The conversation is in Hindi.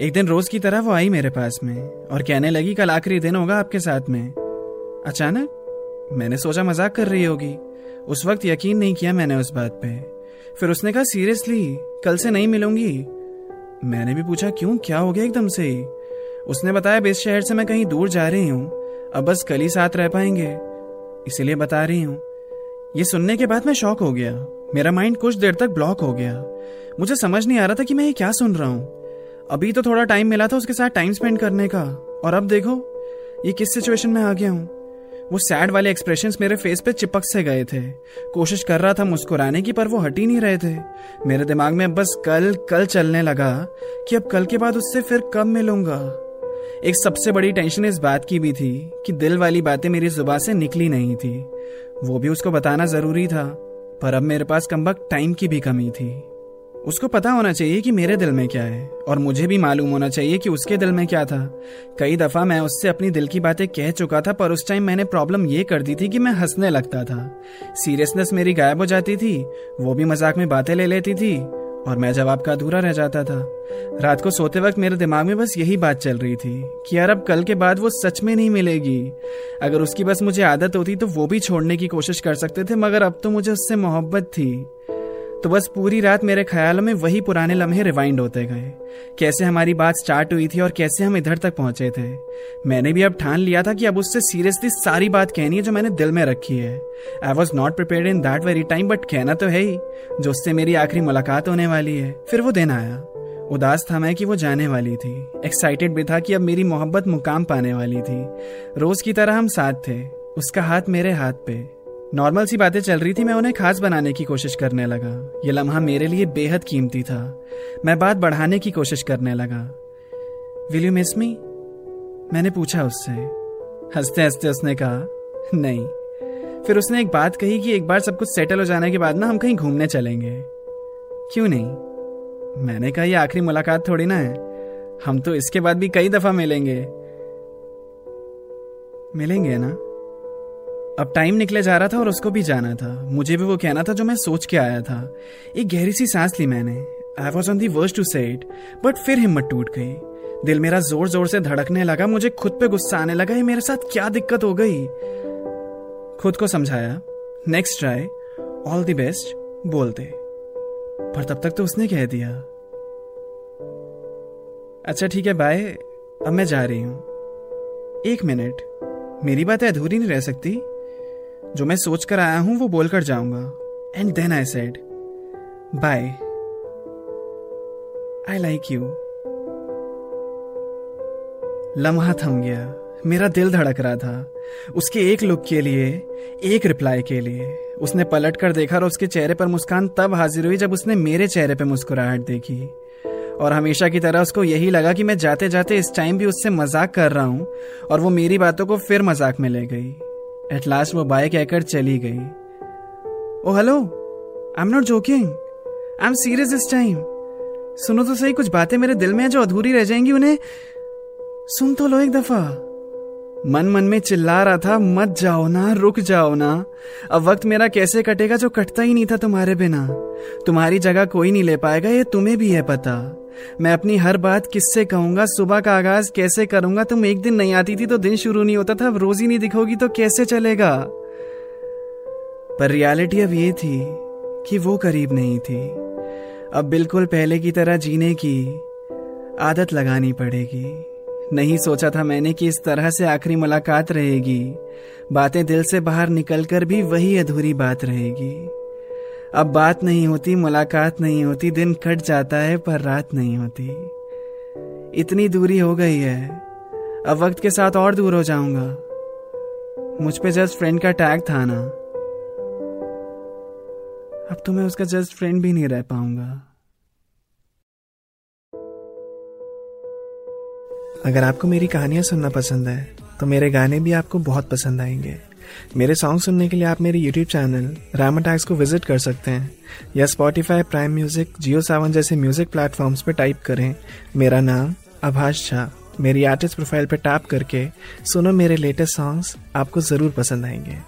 एक दिन रोज की तरह वो आई मेरे पास में और कहने लगी, कल आखिरी दिन होगा आपके साथ में। अचानक मैंने सोचा मज़ाक कर रही होगी। उस वक्त यकीन नहीं किया मैंने उस बात पे। फिर उसने कहा, सीरियसली, कल से नहीं मिलूँगी? मैंने भी पूछा, क्यों? क्या हो गया एकदम से? ही उसने बताया, बेस शहर से मैं कहीं दूर जा रही हूँ। अब बस कल ही साथ रह पाएँगे। इसीलिए बता रही हूँ। ये सुनने के बाद मैं शॉक हो गया। मेरा माइंड कुछ देर तक ब्लॉक हो गया। मुझे समझ नहीं आ रहा था कि मैं ये क्या सुन रहा हूँ। अभी तो थोड़ा टाइम मिला था उसके साथ टाइम स्पेंड करने का। और अब देखो, ये किस सिचुएशन में आ गया हूँ? वो सैड वाले एक्सप्रेशन मेरे फेस पे चिपक से गए थे। कोशिश कर रहा था मुस्कुराने की, पर वो हट ही नहीं रहे थे। मेरे दिमाग में बस कल कल चलने लगा कि अब कल के बाद उससे फिर कब मिलूँगा। एक सबसे बड़ी टेंशन इस बात की भी थी कि दिल वाली बातें मेरी जुबा से निकली नहीं थी। वो भी उसको बताना ज़रूरी था, पर अब मेरे पास कम टाइम की भी कमी थी। उसको पता होना चाहिए कि मेरे दिल में क्या है, और मुझे भी मालूम होना चाहिए कि उसके दिल में क्या था। कई दफ़ा मैं उससे अपनी दिल की बातें कह चुका था, पर उस टाइम मैंने प्रॉब्लम ये कर दी थी कि मैं हंसने लगता था। सीरियसनेस मेरी गायब हो जाती थी, वो भी मज़ाक में बातें ले लेती थी, और मैं जवाब का अधूरा रह जाता था। रात को सोते वक्त मेरे दिमाग में बस यही बात चल रही थी कि यार अब कल के बाद वो सच में नहीं मिलेगी। अगर उसकी बस मुझे आदत होती तो वो भी छोड़ने की कोशिश कर सकते थे, मगर अब तो मुझे उससे मोहब्बत थी। तो बस पूरी रात मेरे ख्यालों में वही पुराने लम्हे रिवाइंड होते गए। कैसे हमारी बात स्टार्ट हुई थी और कैसे हम इधर तक पहुँचे थे। मैंने भी अब ठान लिया था कि अब उससे सीरियसली सारी बात कहनी है जो मैंने दिल में रखी है। I was not prepare in that very time but कहना तो है ही, जो उससे मेरी आखिरी मुलाकात होने वाली है। फिर वो दिन आया। उदास था मैं कि वो जाने वाली थी। एक्साइटेड भी था कि अब मेरी मोहब्बत मुकाम पाने वाली थी। रोज की तरह हम साथ थे। उसका हाथ मेरे हाथ पे। नॉर्मल सी बातें चल रही थी, मैं उन्हें खास बनाने की कोशिश करने लगा। ये लम्हा मेरे लिए बेहद कीमती था। मैं बात बढ़ाने की कोशिश करने लगा। विल यू मिस मी मैंने पूछा उससे। हँसते हँसते उसने कहा, नहीं। फिर उसने एक बात कही कि एक बार सब कुछ सेटल हो जाने के बाद ना हम कहीं घूमने चलेंगे। क्यों नहीं? मैंने कहा, ये आखिरी मुलाकात थोड़ी ना है। हम तो इसके बाद भी कई दफ़ा मिलेंगे। मिलेंगे ना? अब टाइम निकले जा रहा था और उसको भी जाना था। मुझे भी वो कहना था जो मैं सोच के आया था। एक गहरी सी सांस ली मैंने। I was on the worst to say it but फिर हिम्मत टूट गई। दिल मेरा ज़ोर ज़ोर से धड़कने लगा, मुझे खुद पे गुस्सा आने लगा, ये मेरे साथ क्या दिक्कत हो गई? खुद को समझाया। Next try all the best बोलते। पर तब तक तो उसने कह दिया। अच्छा ठीक है बाय अब मैं जा रही हूँ। एक मिनट। मेरी बातें अधूरी नहीं रह सकती। जो मैं सोच कर आया हूँ, वो बोलकर जाऊँगा। And then I said bye I like you लम्हा थम गया। मेरा दिल धड़क रहा था। उसके एक लुक के लिए, एक रिप्लाई के लिए। उसने पलट कर देखा और उसके चेहरे पर मुस्कान तब हाजिर हुई जब उसने मेरे चेहरे पर मुस्कुराहट देखी। और हमेशा की तरह उसको यही लगा कि मैं जाते जाते इस टाइम भी उससे मज़ाक कर रहा हूँ और वो मेरी बातों को फिर मज़ाक में ले गई। एट लास्ट वो बाय कहकर चली गई। ओ hello I am not joking I am serious इस टाइम सुनो तो सही, कुछ बातें मेरे दिल में जो अधूरी रह जाएँगी उन्हें। सुन तो लो एक दफ़ा। मन मन में चिल्ला रहा था, मत जाओ ना, रुक जाओ ना। अब वक्त मेरा कैसे कटेगा जो कटता ही नहीं था तुम्हारे बिना? तुम्हारी जगह कोई नहीं ले पाएगा, ये तुम्हें भी है पता। मैं अपनी हर बात किससे कहूँगा? सुबह का आगाज़ कैसे करूँगा? तुम एक दिन नहीं आती थी तो दिन शुरू नहीं होता था, अब रोज ही नहीं दिखोगी तो कैसे चलेगा? पर रियलिटी अब ये थी कि वो करीब नहीं थी। अब बिल्कुल पहले की तरह जीने की आदत लगानी पड़ेगी। नहीं सोचा था मैंने कि इस तरह से आखिरी मुलाकात रहेगी। बातें दिल से बाहर निकलकर भी वही अधूरी बात रहेगी। अब बात नहीं होती, मुलाकात नहीं होती, दिन कट जाता है पर रात नहीं होती। इतनी दूरी हो गई है। अब वक्त के साथ और दूर हो जाऊँगा। मुझ पे जस्ट फ्रेंड का टैग था ना। अब तो मैं उसका जस्ट फ्रेंड भी नहीं रह पाऊँगा। अगर आपको मेरी कहानियाँ सुनना पसंद है तो मेरे गाने भी आपको बहुत पसंद आएँगे। मेरे सॉन्ग सुनने के लिए आप मेरे यूट्यूब चैनल रामा टैक्स को विज़िट कर सकते हैं। या Spotify prime music Jio Saavn जैसे म्यूज़िक प्लेटफॉर्म्स पर टाइप करें। मेरा नाम आभाष झा मेरी आर्टिस्ट प्रोफ़ाइल पर टैप करके सुनो मेरे लेटेस्ट सॉन्ग्स आपको ज़रूर पसंद आएँगे।